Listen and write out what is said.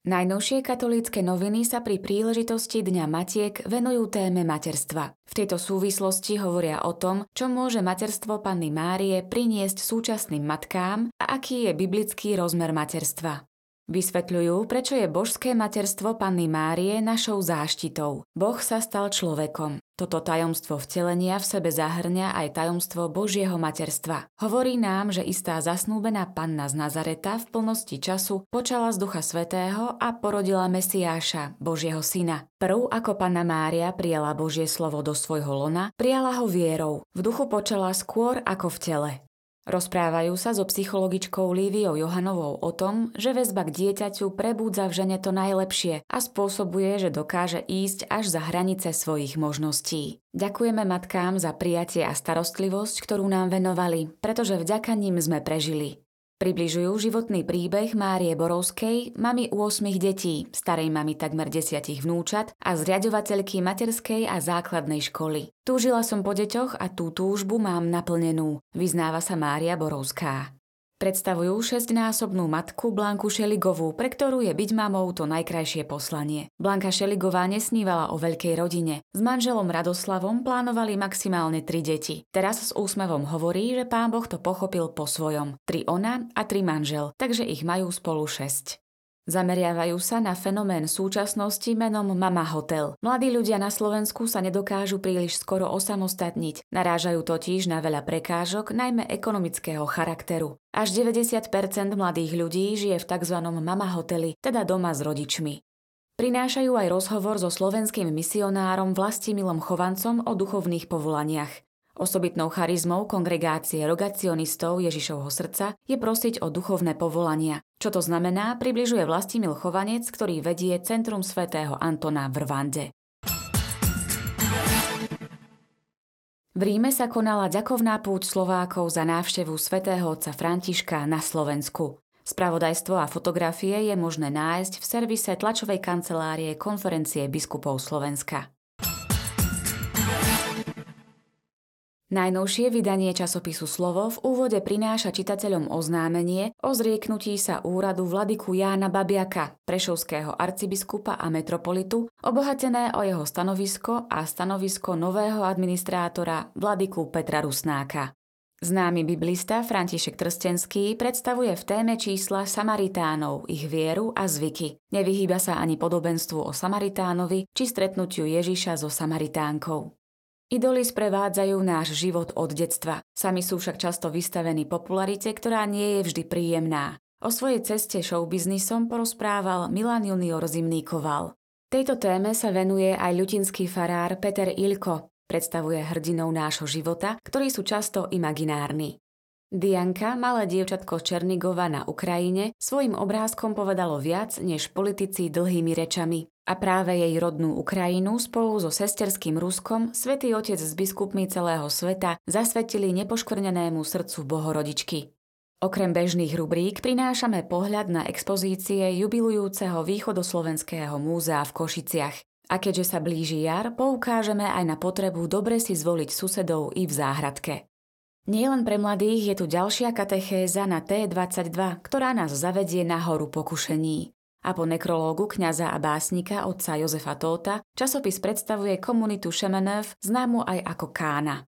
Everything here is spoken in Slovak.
Najnovšie katolícke noviny sa pri príležitosti Dňa Matiek venujú téme materstva. V tejto súvislosti hovoria o tom, čo môže materstvo Panny Márie priniesť súčasným matkám a aký je biblický rozmer materstva. Vysvetľujú, prečo je božské materstvo Panny Márie našou záštitou. Boh sa stal človekom. Toto tajomstvo vtelenia v sebe zahrňa aj tajomstvo Božieho materstva. Hovorí nám, že istá zasnúbená panna z Nazareta v plnosti času počala z Ducha Svetého a porodila Mesiáša, Božieho syna. Prv, ako Panna Mária prijala Božie slovo do svojho lona, prijala ho vierou. V duchu počala skôr ako v tele. Rozprávajú sa so psychologičkou Líviou Johanovou o tom, že väzba k dieťaťu prebúdza v žene to najlepšie a spôsobuje, že dokáže ísť až za hranice svojich možností. Ďakujeme matkám za prijatie a starostlivosť, ktorú nám venovali, pretože vďaka ním sme prežili. Približujú životný príbeh Márie Borovskej, mamy 8 detí, starej mamy takmer 10 vnúčat a zriadovateľky materskej a základnej školy. Túžila som po deťoch a tú túžbu mám naplnenú, vyznáva sa Mária Borovská. Predstavujú šestnásobnú matku Blanku Šeligovú, pre ktorú je byť mamou to najkrajšie poslanie. Blanka Šeligová nesnívala o veľkej rodine. S manželom Radoslavom plánovali maximálne tri deti. Teraz s úsmevom hovorí, že pán Boh to pochopil po svojom. Tri ona a tri manžel, takže ich majú spolu šesť. Zameriavajú sa na fenomén súčasnosti menom Mama Hotel. Mladí ľudia na Slovensku sa nedokážu príliš skoro osamostatniť, narážajú totiž na veľa prekážok, najmä ekonomického charakteru. Až 90% mladých ľudí žije v tzv. Mama Hoteli, teda doma s rodičmi. Prinášajú aj rozhovor so slovenským misionárom Vlastimilom Chovancom o duchovných povolaniach. Osobitnou charizmou kongregácie rogacionistov Ježišovho srdca je prosiť o duchovné povolania. Čo to znamená, približuje Vlastimil Chovanec, ktorý vedie Centrum svätého Antona v Rwande. V Ríme sa konala ďakovná púť Slovákov za návštevu svätého otca Františka na Slovensku. Spravodajstvo a fotografie je možné nájsť v servise tlačovej kancelárie konferencie biskupov Slovenska. Najnovšie vydanie časopisu Slovo v úvode prináša čitateľom oznámenie o zrieknutí sa úradu vladyku Jána Babiaka, prešovského arcibiskupa a metropolitu, obohatené o jeho stanovisko a stanovisko nového administrátora vladyku Petra Rusnáka. Známy biblista František Trstenský predstavuje v téme čísla Samaritánov, ich vieru a zvyky. Nevyhýba sa ani podobenstvu o Samaritánovi či stretnutiu Ježiša so Samaritánkou. Idoly sprevádzajú náš život od detstva. Sami sú však často vystavení popularite, ktorá nie je vždy príjemná. O svojej ceste showbiznisom porozprával Milan junior Zimný Koval. Tejto téme sa venuje aj ľutinský farár Peter Ilko, predstavuje hrdinou nášho života, ktorí sú často imaginárni. Dianka, malé dievčatko Černigova na Ukrajine, svojim obrázkom povedalo viac než politici dlhými rečami. A práve jej rodnú Ukrajinu spolu so sesterským Ruskom svätý Otec s biskupmi celého sveta zasvetili nepoškvrnenému srdcu Bohorodičky. Okrem bežných rubrík prinášame pohľad na expozície jubilujúceho východoslovenského múzea v Košiciach. A keďže sa blíži jar, poukážeme aj na potrebu dobre si zvoliť susedov i v záhradke. Nielen pre mladých je tu ďalšia katechéza na T22, ktorá nás zavedie na horu pokušení. A po nekrológu kňaza a básnika otca Jozefa Tóta časopis predstavuje komunitu Šemenev, známu aj ako Kána.